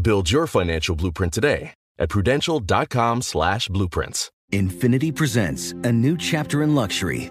Build your financial blueprint today at prudential.com slash blueprints. INFINITI presents a new chapter in luxury,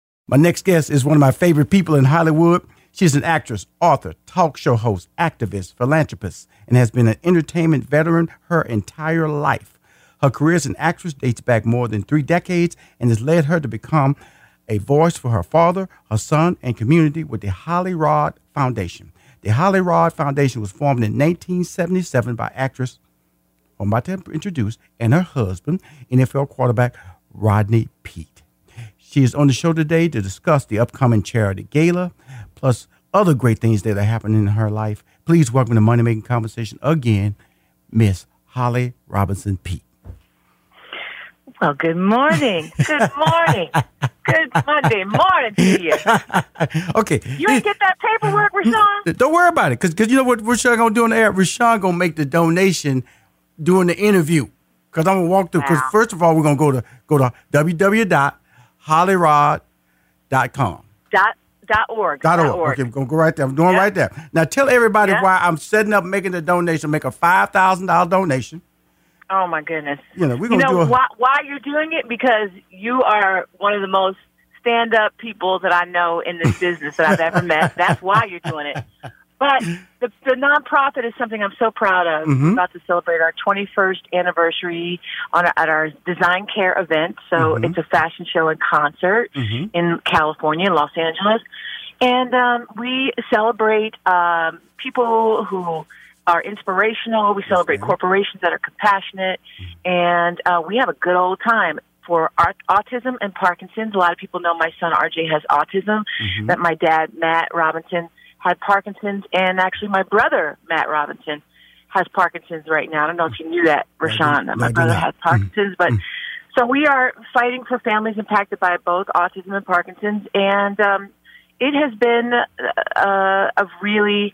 My next guest is one of my favorite people in Hollywood. She's an actress, author, talk show host, activist, philanthropist, and has been an entertainment veteran her entire life. Her career as an actress dates back more than three decades and has led her to become a voice for her father, her son, and community with the Holly Rod Foundation. The Holly Rod Foundation was formed in 1977 by actress, who I'm about to introduce, and her husband, NFL quarterback Rodney Peete. She is on the show today to discuss the upcoming charity gala, plus other great things that are happening in her life. Please welcome to Money Making Conversation again, Miss Holly Robinson Peete. Well, good morning. Good morning. good Monday morning to you. okay. You ain't get that paperwork, Rushion? Don't worry about it, because you know what Rushion gonna do on the air? Rushion gonna make the donation during the interview. Because I'm gonna walk through. Because Wow. first of all, we're gonna go to go to www.hollyrod.com. Dot dot org. Dot org. Okay, we're gonna go right there. I'm doing right there. Now tell everybody why I'm setting up making the donation. Make a five thousand dollar donation. Oh my goodness. You know, we're gonna know do a why why you're doing it? Because you are one of the most stand up people that I know in this business that I've ever met. That's why you're doing it. But the, the nonprofit is something I'm so proud of. Mm-hmm. We're about to celebrate our 21st anniversary on our, at our Design Care event. So Mm-hmm. it's a fashion show and concert in California, Los Angeles, and um, we celebrate um, people who are inspirational. We celebrate corporations that are compassionate, and uh, we have a good old time. For art, autism and Parkinson's, a lot of people know my son RJ has autism. That my dad Matt Robinson had Parkinson's, and actually my brother Matt Robinson has Parkinson's right now. I don't know if you knew that, Rushion, that my brother has Parkinson's, but so we are fighting for families impacted by both autism and Parkinson's, and um, it has been uh, a really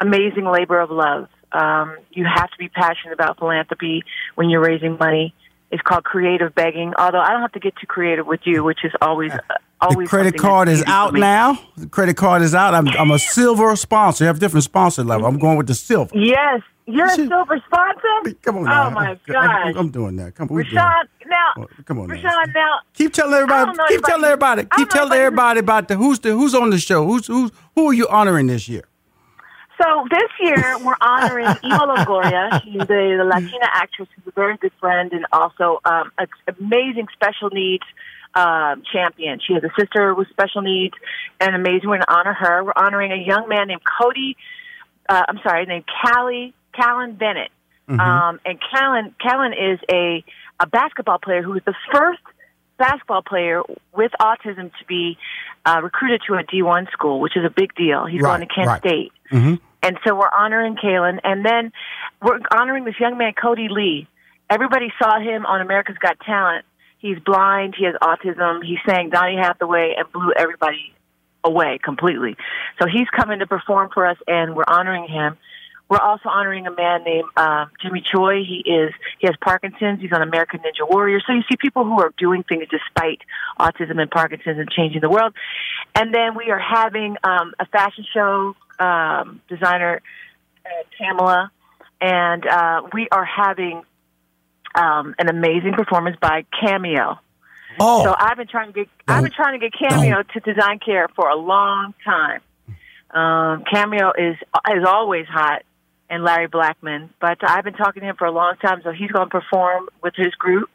amazing labor of love. Um, you have to be passionate about philanthropy when you're raising money. It's called creative begging. Although I don't have to get too creative with you, which is always the credit card is out now. The credit card is out. I'm I'm a silver sponsor. You have different sponsor level. I'm going with the silver. Yes, you're a silver sponsor. Come on Oh now. my I'm, I'm doing that. Come on. Rushion. Now, Oh, come on now. Rushion. Now, Keep telling everybody. Keep anybody- telling everybody. Keep telling anybody- everybody about the who's the who's on the show. Who's who's who are you honoring this year? So this year we're honoring Eva Longoria. She's a, the Latina actress who's a very good friend and also um, an amazing special needs um, champion. She has a sister with special needs and amazing. We're going to honor her. We're honoring a young man named Kodi. Uh, I'm sorry, named Callie Kalin Bennett. Um, and Callan Callan is a a basketball player who was the first basketball player with autism to be uh, recruited to a D1 school, which is a big deal. He's Right, going to Kent right. State. Mm-hmm. And so we're honoring Kalin. And then we're honoring this young man, Kodi Lee. Everybody saw him on America's Got Talent. He's blind. He has autism. He sang Donny Hathaway and blew everybody away completely. So he's coming to perform for us, and we're honoring him. we're also honoring a man named um, Jimmy Choi. He is he has Parkinson's. He's on American Ninja Warrior. So you see people who are doing things despite autism and Parkinson's and changing the world. And then we are having um, a fashion show um, designer uh, Pamela, and uh, we are having um, an amazing performance by Cameo. Oh, So I've been trying to get I've been trying to get Cameo to Design Care for a long time. Um, Cameo is is always hot, and Larry Blackmon, but I've been talking to him for a long time. So he's going to perform with his group.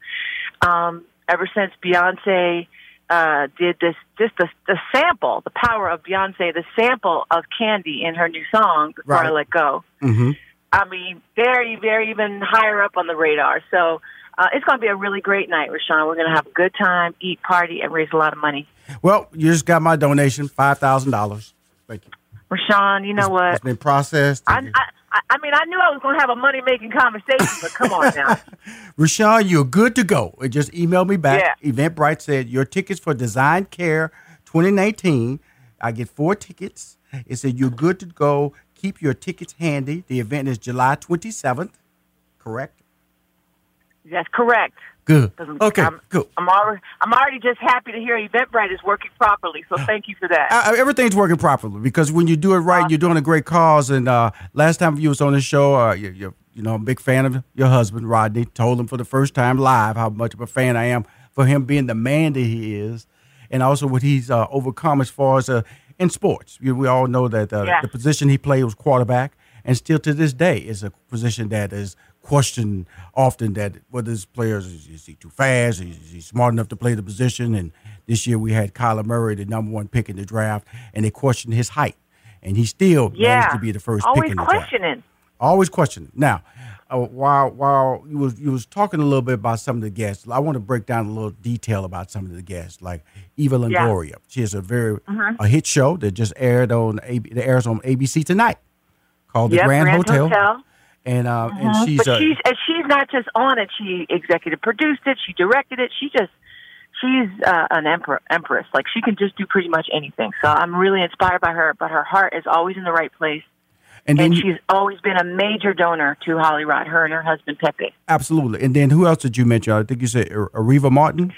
Um, ever since Beyonce uh, did this, just the, the sample, the power of Beyonce, the sample of Candy in her new song, Before I Let Go. hmm I mean, very, very even higher up on the radar. So uh, it's going to be a really great night, Rushion. We're going to have a good time, eat, party, and raise a lot of money. well, you just got my donation, five thousand dollars. Thank you. Rushion, you know It's what? It's been processed. I, I, I- mean, I knew I was going to have a money making conversation, but come on now. Rushion, you're good to go. It just emailed me back. Yeah. Eventbrite said your tickets for Design Care 2019. I get four tickets. It said you're good to go. Keep your tickets handy. The event is July 27th. Correct. That's correct. Good. Okay. I'm, Good. I'm already, I'm already just happy to hear Eventbrite is working properly. So thank you for that. Uh, everything's working properly because when you do it right, you're doing a great cause. And uh, last time you was on the show, uh, you, you, you know, I'm a big fan of your husband, Rodney. Told him for the first time live how much of a fan I am for him being the man that he is, and also what he's uh, overcome as far as uh, in sports. You, we all know that uh, Yeah. the position he played was quarterback, and still to this day is a position that is questioned often. That whether his players is, is he too fast, is he smart enough to play the position? And this year we had Kyler Murray, the number one pick in the draft, and they questioned his height, and he still yeah. managed to be the first Always pick in the draft. Always questioning. Always questioning. Now, uh, while while you was you was talking a little bit about some of the guests, I want to break down a little detail about some of the guests, like Eva Longoria. She has a very Mm-hmm. a hit show that just aired on A- that airs on ABC tonight called The Yep, Grand, Grand Hotel. Hotel. And uh, and she's but she's and she's not just on it. She executive produced it. She directed it. She just she's uh, an emperor, empress. Like she can just do pretty much anything. So I'm really inspired by her. But her heart is always in the right place, and then and you- she's always been a major donor to Holly Rod. Her and her husband Pepe. absolutely. And then who else did you mention? I think you said Areva Martin.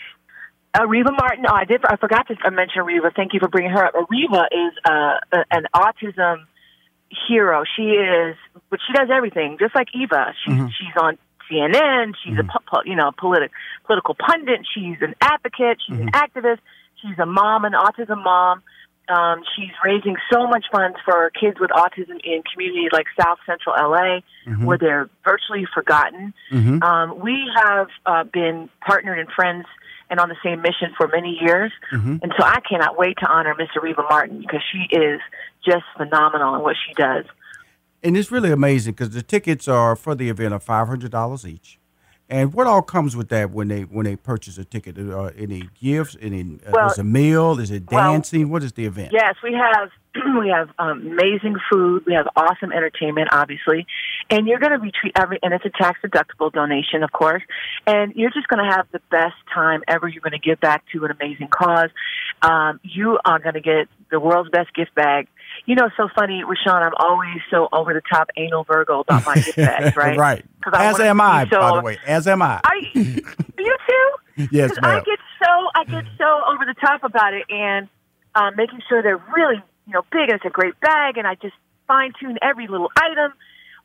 Areva Martin. Oh, I did. I forgot to uh, mention Areva. Thank you for bringing her up. Areva is uh, a- an autism hero. She is, but she does everything, just like Eva. She's mm-hmm. she's on CNN. She's a mm-hmm. pu- pu- you know politic political pundit. She's an advocate. She's an mm-hmm. activist. She's a mom, an autism mom. Um, she's raising so much funds for kids with autism in communities like South Central LA, where they're virtually forgotten. Um, we have uh, been partnered and friends and on the same mission for many years. And so I cannot wait to honor Miss Areva Martin because she is just phenomenal in what she does. And it's really amazing because the tickets are for the event are five hundred dollars each. And what all comes with that when they when they purchase a ticket? Uh, any gifts? Any uh, Well- is a meal? Is it well, dancing? what is the event? Yes, we have we have um, amazing food. We have awesome entertainment, obviously, and you're going to be treat every and it's a tax deductible donation, of course. And you're just going to have the best time ever. You're going to give back to an amazing cause. Um, you are going to get the world's best gift bag. You know, it's so funny, Rushion. I'm always so over the top anal Virgo about my bags, right? right. As am I, so- by the way. As am I. I, you too? Yes, 'Cause I get so I get so over the top about it, and um, making sure they're really you know big and it's a great bag, and I just fine tune every little item.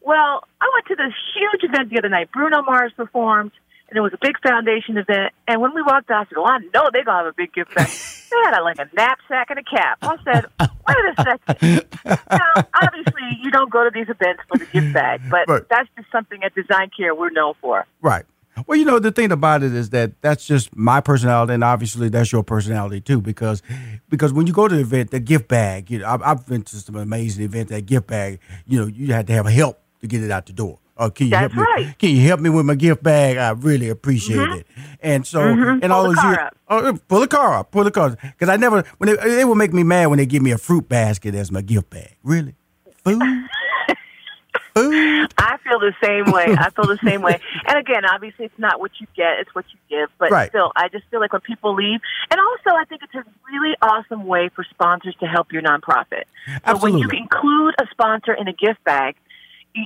Well, I went to this huge event the other night. Bruno Mars performed, and it was a big foundation event. And when we walked out, I said, "Well, I know they're gonna have a big gift bag." they had a, like a knapsack and a cap. I said, "Wait a second. now, obviously, you don't go to these events for the gift bag, but Right. that's just something at Design Care we're known for." Right. Well, you know, the thing about it is that that's just my personality, and obviously that's your personality too. Because, because when you go to the event, the gift bag, you know, I've, I've been to some amazing events. That gift bag, you know, you had to have help to get it out the door. Uh, can you That's help me? right. Can you help me with my gift bag? I really appreciate it. And so, and all those car years, up. oh, pull the car up, pull the car, because I never when they, they would make me mad when they give me a fruit basket as my gift bag. Really, food, food. I feel the same way. I feel the same way. And again, obviously, it's not what you get; it's what you give. But Right. still, I just feel like when people leave, and also, I think it's a really awesome way for sponsors to help your nonprofit. So when you Absolutely. include a sponsor in a gift bag,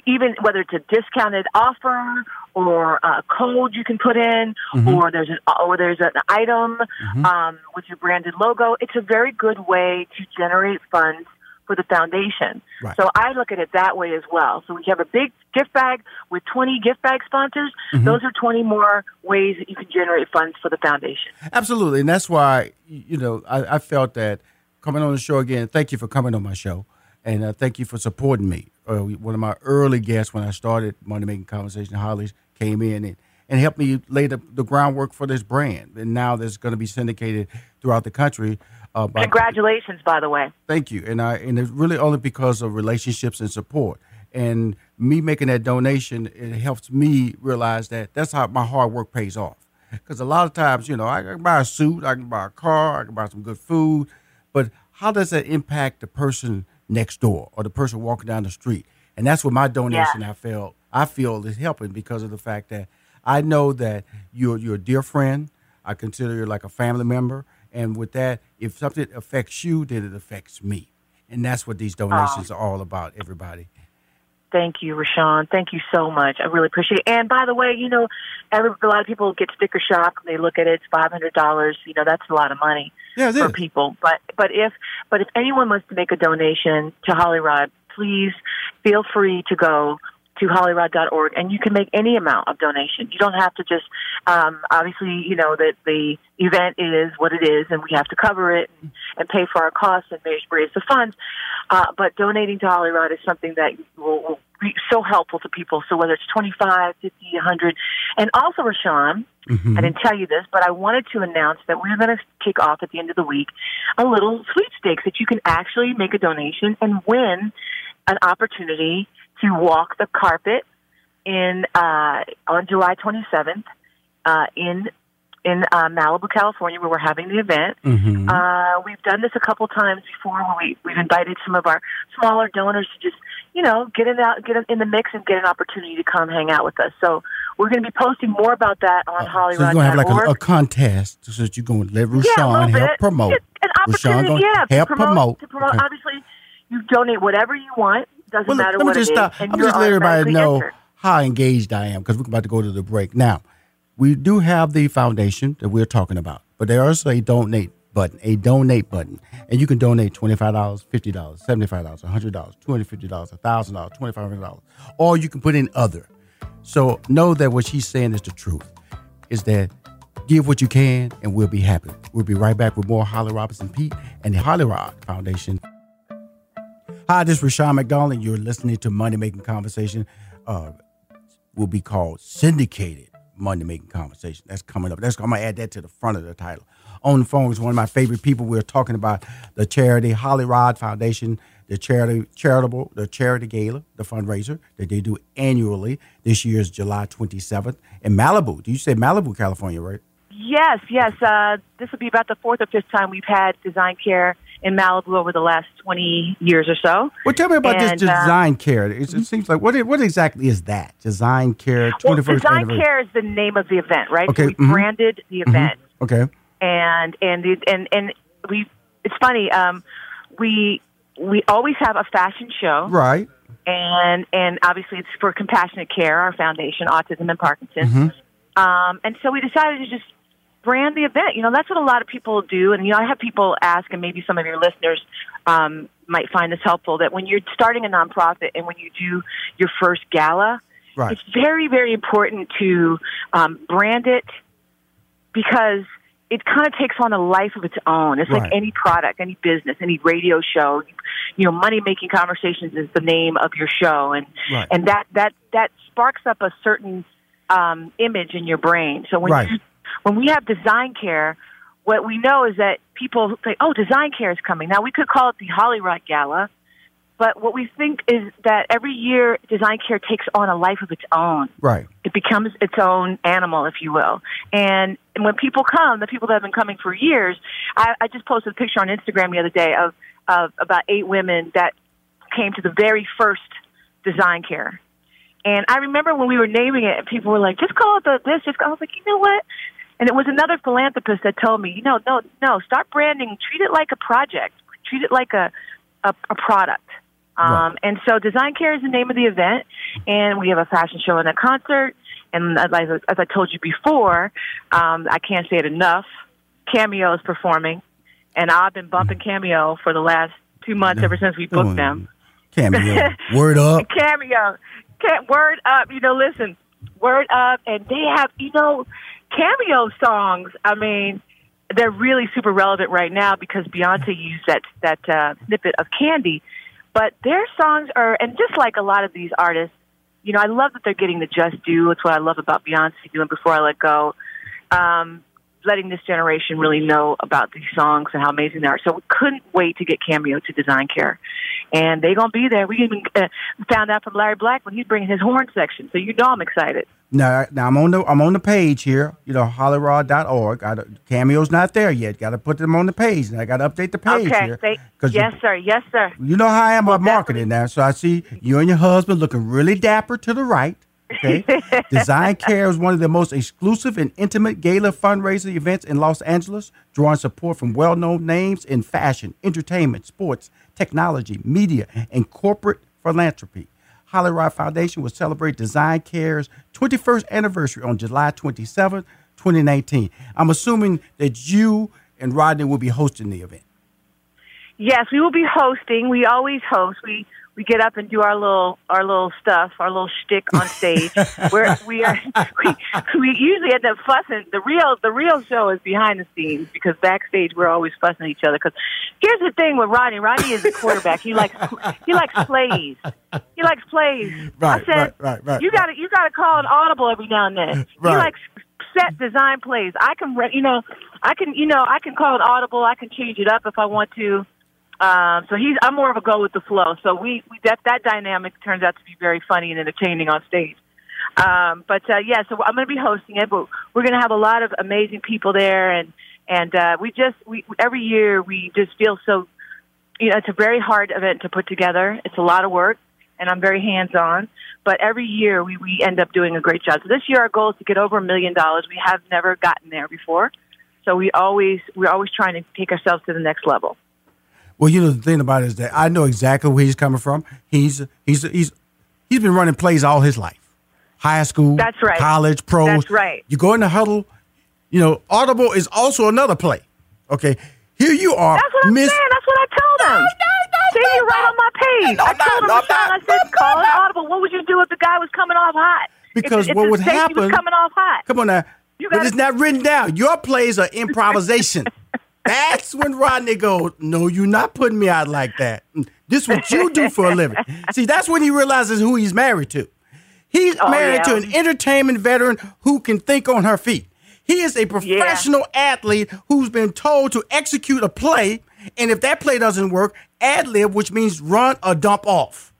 even whether it's a discounted offer or a code you can put in, Mm-hmm. or there's an or there's an item um, with your branded logo. It's a very good way to generate funds for the foundation. Right. So I look at it that way as well. So we have a big gift bag with 20 gift bag sponsors. Mm-hmm. Those are 20 more ways that you can generate funds for the foundation. Absolutely, and that's why you know I, I felt that coming on the show again. Thank you for coming on my show, and uh, thank you for supporting me. Uh, one of my early guests when I started Money Making Conversation, Holly came in and, and helped me lay the, the groundwork for this brand, and now that's going to be syndicated throughout the country. Uh, by, Congratulations, by the way. Thank you, and I and it's really only because of relationships and support. And me making that donation, it helps me realize that that's how my hard work pays off. Because a lot of times, you know, I can buy a suit, I can buy a car, I can buy some good food, but how does that impact the person next door or the person walking down the street? And that's what my donation I felt I feel is helping because of the fact that I know that you're you're a dear friend. I consider you like a family member, and with that, if something affects you, then it affects me, and that's what these donations are all about. Everybody. Thank you, Rushion. Thank you so much. I really appreciate it. And by the way, you know, every, a lot of people get sticker shock. They look at it, it's five hundred dollars. You know, that's a lot of money Yeah, for is. people. But but if but if anyone wants to make a donation to Holly Rod, please feel free to go to hollyrod.org and you can make any amount of donation. You don't have to just um, obviously you know that the event is what it is and we have to cover it and, and pay for our costs and raise the funds. Uh, but donating to Hollyrod is something that will, will be so helpful to people. So whether it's 25, 50, 100 and also Rushion, I didn't tell you this, but I wanted to announce that we're going to kick off at the end of the week a little sweepstakes that you can actually make a donation and win an opportunity to walk the carpet in uh, on July 27th uh, in in uh, Malibu, California, where we're having the event. Mm-hmm. Uh, we've done this a couple times before, where we we've invited some of our smaller donors to just you know get in out get in the mix and get an opportunity to come hang out with us. So we're going to be posting more about that on So you're gonna have like a, a contest, so that you're gonna let Yeah, a little help bit. promote. Yeah, An opportunity, gonna yeah, to help promote. promote. To promote. Okay. Obviously, you donate whatever you want. Doesn't Well, matter let me what just it stop. I'm just letting everybody know how engaged I am because we're about to go to the break. Now, we do have the foundation that we're talking about, but there is a donate button, a donate button, and you can donate twenty five dollars, fifty dollars, seventy five dollars, hundred dollars, two hundred fifty dollars, thousand dollars, twenty five hundred dollars, or you can put in other. So know that what she's saying is the truth. Is that give what you can, and we'll be happy. We'll be right back with more Holly Robinson Peete and the Holly Rod Foundation. Hi, this is Rushion McDonald. You're listening to Money Making Conversation. Uh, will be called Syndicated Money Making Conversation. That's coming up. That's I'm gonna add that to the front of the title. On the phone is one of my favorite people. We're talking about the charity Holly Rod Foundation, the charity charitable, the charity gala, the fundraiser that they do annually. This year is July 27th in Malibu. Do you say Malibu, California, right? Yes, yes. Uh, this will be about the fourth or fifth time we've had Design Care in Malibu over the last 20 years or so. Well, tell me about And, this uh, design care. It, it seems like what what exactly is that? Design care, Well, Design anniversary. Care is the name of the event, right? Okay, So we mhm. branded the event. Okay. and and the, and and we it's funny um we we always have a fashion show Right. and and obviously it's for compassionate care our foundation autism and parkinson's Mm-hmm. um and so we decided to just brand the event you know that's what a lot of people do and you know i have people ask and maybe some of your listeners um might find this helpful that when you're starting a nonprofit and when you do your first gala Right. it's very very important to um brand it because it kind of takes on a life of its own. It's Right. like any product, any business, any radio show. You know, money making conversations is the name of your show, and Right. and that that that sparks up a certain um, image in your brain. So when Right. you, when we have design care, what we know is that people say, "Oh, design care is coming." Now we could call it the Hollyrod Gala. But what we think is that every year, design care takes on a life of its own Right. it becomes its own animal, if you will. And, and when people come, the people that have been coming for years, I, I just posted a picture on Instagram the other day of, of about eight women that came to the very first design care. And I remember when we were naming it, and people were like, "Just call it the this." Just I was like, you know what? And it was another philanthropist that told me, you know, no, no, start branding. Treat it like a project. Treat it like a a, a product. Um, Right. And so Design Care is the name of the event, and we have a fashion show and a concert. And as I, as I told you before, um, I can't say it enough. Cameo is performing, and I've been bumping Cameo for the last two months ever since we booked Oh, them. Cameo. Word up. Cameo, Ca- word up. You know, listen, word up, and they have you know, Cameo songs. I mean, they're really super relevant right now because Beyonce used that that uh, snippet of Candy, but their songs are, and just like a lot of these artists, you know, I love that they're getting the just due. It's what I love about Beyonce doing Before I Let Go. Um, letting this generation really know about these songs and how amazing they are. So we couldn't wait to get Cameo to Design Care. And they're going to be there. We even uh, found out from Larry Black when he's bringing his horn section. So you know I'm excited. Now, now I'm on the I'm on the page here. You know, hollyrod.org. To, cameo's not there yet. Got to put them on the page. And I got to update the page okay. here. They, 'Cause you- yes, sir. Yes, sir. You know how I am Well, about marketing now. So I see you and your husband looking really dapper to the right. Okay. Design Care is one of the most exclusive and intimate gala fundraiser events in Los Angeles, drawing support from well known names in fashion, entertainment, sports, technology, media, and corporate philanthropy. Holly Rod Foundation will celebrate Design Care's 21st anniversary on July 27, 2019. I'm assuming that you and Rodney will be hosting the event. Yes, we will be hosting. We always host. We we get up and do our little our little stuff, our little shtick on stage. Where we are, we we usually end up fussing. The real the real show is behind the scenes because backstage we're always fussing each other. Because here's the thing with Rodney. Rodney is the quarterback. He likes he likes plays. He likes plays. Right, I said, right, right, right, You got to you got to call an audible every now and then. Right. He likes set design plays. I can re- you know I can you know I can call an audible. I can change it up if I want to. Um, so he's I'm more of a go with the flow. So we, we that that dynamic turns out to be very funny and entertaining on stage. Um, but uh, yeah, so I'm going to be hosting it, but we're going to have a lot of amazing people there, and and uh, we just we every year we just feel so. You know, it's a very hard event to put together. It's a lot of work, and I'm very hands on. But every year we we end up doing a great job. So this year our goal is to get over a million dollars. We have never gotten there before, so we always we're always trying to take ourselves to the next level. Well, you know the thing about it is that I know exactly where he's coming from. He's he's he's he's been running plays all his life, high school, That's right. college, pros. That's right. You go in the huddle. You know, Audible is also another play. Okay, here you are, That's what I'm Miss. saying. That's what I told him. See, you're right on my page. No, I told him, No, I'm Rashawn, not. I said, No, call an audible. What would you do if the guy was coming off hot? Because if what the would happen? Was coming off hot. Come on now, You but it's not written down. Your plays are improvisation. That's when Rodney goes, "No, you're not putting me out like that. Mm, this is what you do for a living." See, that's when he realizes who he's married to. He's Oh, married yeah. to an entertainment veteran who can think on her feet. He is a professional athlete who's been told to execute a play, and if that play doesn't work, ad lib, which means run or dump off.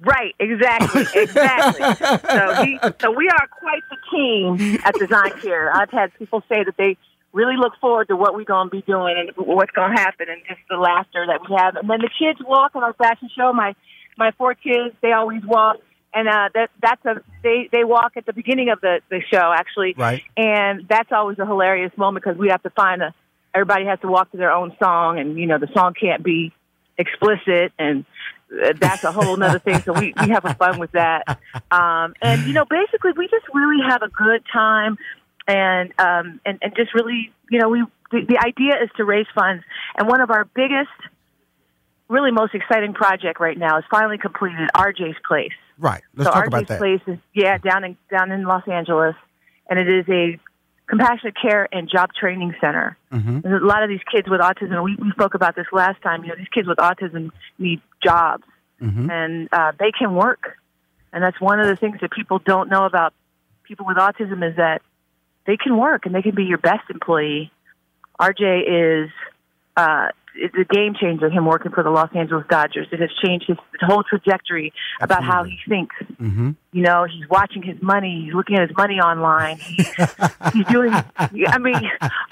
Right, exactly, exactly. so, he, so we are quite the team at Design Care. I've had people say that they really look forward to what we're going to be doing and what's going to happen, and just the laughter that we have. And then the kids walk in our fashion show. My my four kids, they always walk, and uh, that that's a they they walk at the beginning of the the show actually, Right. And that's always a hilarious moment because we have to find a everybody has to walk to their own song, and you know the song can't be explicit and uh, that's a whole nother thing. So we, we have a fun with that. Um, and, you know, basically we just really have a good time and, um, and, and just really, you know, we, the, the idea is to raise funds. And one of our biggest, really most exciting project right now is finally completed RJ's Place. Right. Let's so talk RJ's about that. Place is, yeah, down in, down in Los Angeles. And it is a compassionate care and job training center. Mm-hmm. A lot of these kids with autism. We, we spoke about this last time. You know, these kids with autism need jobs, Mm-hmm. and uh, they can work. And that's one of the things that people don't know about people with autism is that they can work and they can be your best employee. RJ is uh, it's a game changer. Him working for the Los Angeles Dodgers. It has changed his, whole trajectory about how he thinks. Mm-hmm. You know, he's watching his money. He's looking at his money online. He, he's doing. I mean,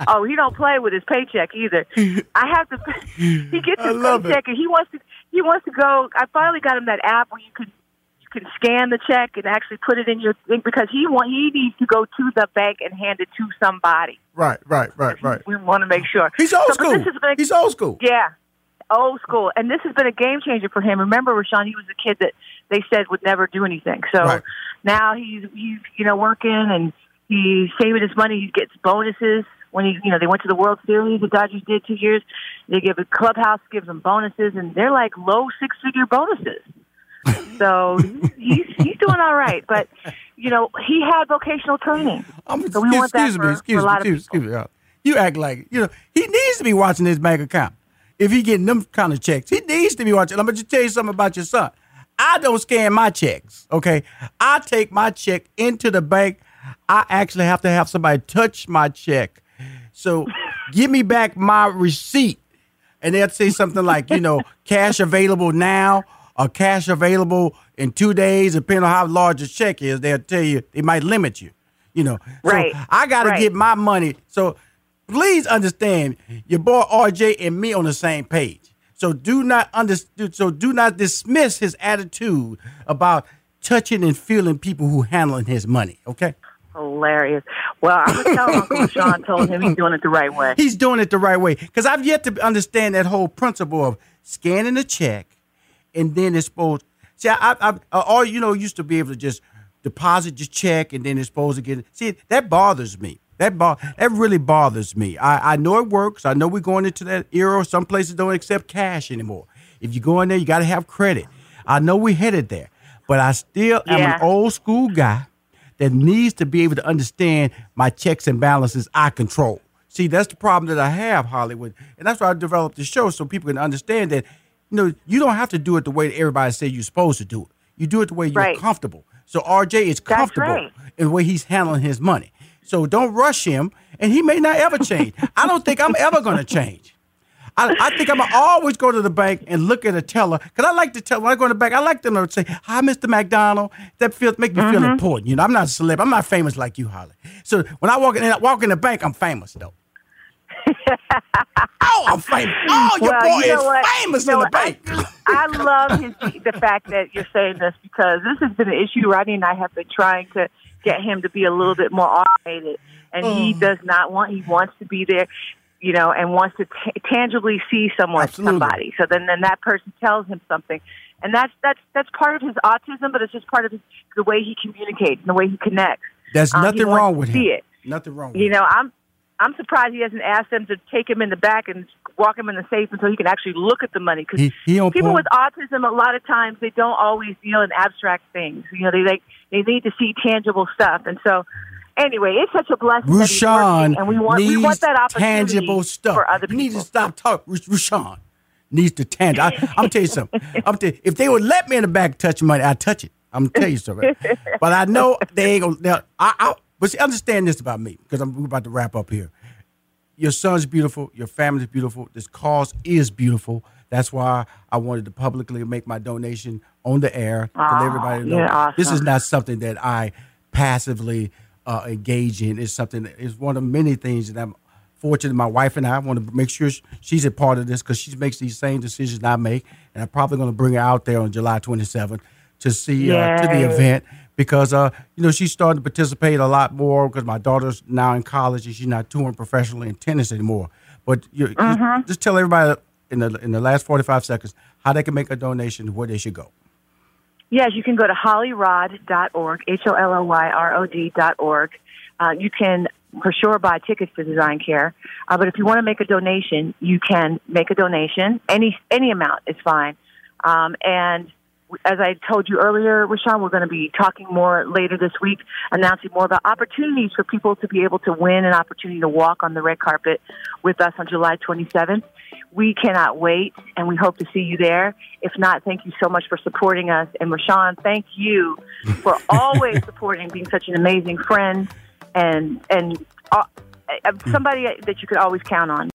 oh, he don't play with his paycheck either. I have to. He gets his love it. paycheck, and he wants to. He wants to go. I finally got him that app where you can can scan the check and actually put it in your thing because he want he needs to go to the bank and hand it to somebody. Right, right, right, right. We want to make sure He's old So, school. is He's old school. yeah. old school. And this has been a game changer for him. Remember, Rushion, he was a kid that they said would never do anything. So Right. now he's he's you know working and he's saving his money. He gets bonuses when he you know they went to the World Series. The Dodgers did two years. They give a clubhouse gives them bonuses, and they're like low six figure bonuses. So he's he's doing all right, but you know he had vocational training. I'm, So we want that excuse for- me, for excuse a me, of excuse, excuse me. You act like you know he needs to be watching his bank account. If he getting them kind of checks, he needs to be watching. I'm gonna just tell you something about your son. I don't scan my checks. Okay, I take my check into the bank. I actually have to have somebody touch my check. So give me back my receipt, and they'll say something like, you know, cash available now or cash available in two days, depending on how large the check is. They'll tell you they might limit you. You know, Right. So I got to Right. get my money. So please understand, your boy RJ and me on the same page. So do not under, So do not dismiss his attitude about touching and feeling people who handling his money. Okay. Hilarious. Well, I'm gonna tell Uncle Sean told him he's doing it the right way. He's doing it the right way because I've yet to understand that whole principle of scanning a check and then it's supposed. See, I, I, I all you know used to be able to just deposit your check and then it's supposed to get. See, that bothers me. That bo- that really bothers me. I, I know it works. I know we're going into that era. Some places don't accept cash anymore. If you go in there, you got to have credit. I know we're headed there, but I still am an old school guy that needs to be able to understand my checks and balances I control. See, that's the problem that I have, Hollywood. And that's why I developed the show so people can understand that, you know, you don't have to do it the way that everybody says you're supposed to do it. You do it the way you're Right. comfortable. So RJ is comfortable right. in the way he's handling his money. So don't rush him, and he may not ever change. I don't think I'm ever going to change. I, I think I'm gonna always go to the bank and look at a teller because I like to tell when I go to the bank. I like them to say, "Hi, Mr. McDonald." That feels make me feel Mm-hmm. important. You know, I'm not a celeb. I'm not famous like you, Holly. So when I walk in, I walk in the bank, I'm famous though. Oh, I'm famous. Oh, your well, boy you know is what? famous You know in the what? I- bank. I love his, the fact that you're saying this because this has been an issue. Rodney and I have been trying to get him to be a little bit more automated, and he Oh. does not want. He wants to be there, you know, and wants to t- tangibly see someone, Absolutely. somebody. So then, then that person tells him something, and that's that's that's part of his autism, but it's just part of his, the way he communicates and the way he connects. There's Um, nothing wrong with see him. it. Nothing wrong with You know, I'm I'm surprised he hasn't asked them to take him in the back and walk him in the safe until he can actually look at the money. Because people with autism, a lot of times they don't always deal in abstract things. You know, they like they need to see tangible stuff, and so. Anyway, it's such a blessing Rushion and we want we want that opportunity tangible stuff. for other You need to stop talking. Rushion needs to tangible. I, I'm tell you something. I'm tell you, if they would let me in the back touch money, I'd touch it. I'm gonna tell you something. but I know they ain't gonna. I, I, but see, understand this about me because I'm about to wrap up here. Your son's beautiful. Your family's beautiful. This cause is beautiful. That's why I wanted to publicly make my donation on the air to let everybody know you're this is not something that I passively uh, engage in. It's something that is one of many things that I'm fortunate. My wife and I want to make sure she's a part of this because she makes these same decisions I make, and I'm probably going to bring her out there on July 27th to see uh, to the event because uh, you know she's starting to participate a lot more because my daughter's now in college and she's not touring professionally in tennis anymore. But you, just- Mm-hmm. just, tell everybody in the in the last 45 seconds how they can make a donation, where they should go. Yes, you can go to hollyrod.org, H O L L Y R O D.org. Uh, you can for sure buy tickets to Design Care, uh, but if you want to make a donation, you can make a donation. Any any amount is fine. Um, and as I told you earlier, Rushion, we're going to be talking more later this week, announcing more about the opportunities for people to be able to win an opportunity to walk on the red carpet with us on July 27th. We cannot wait, and we hope to see you there. If not, thank you so much for supporting us. And Rushion, thank you for always supporting, being such an amazing friend and and uh, uh, somebody that you could always count on.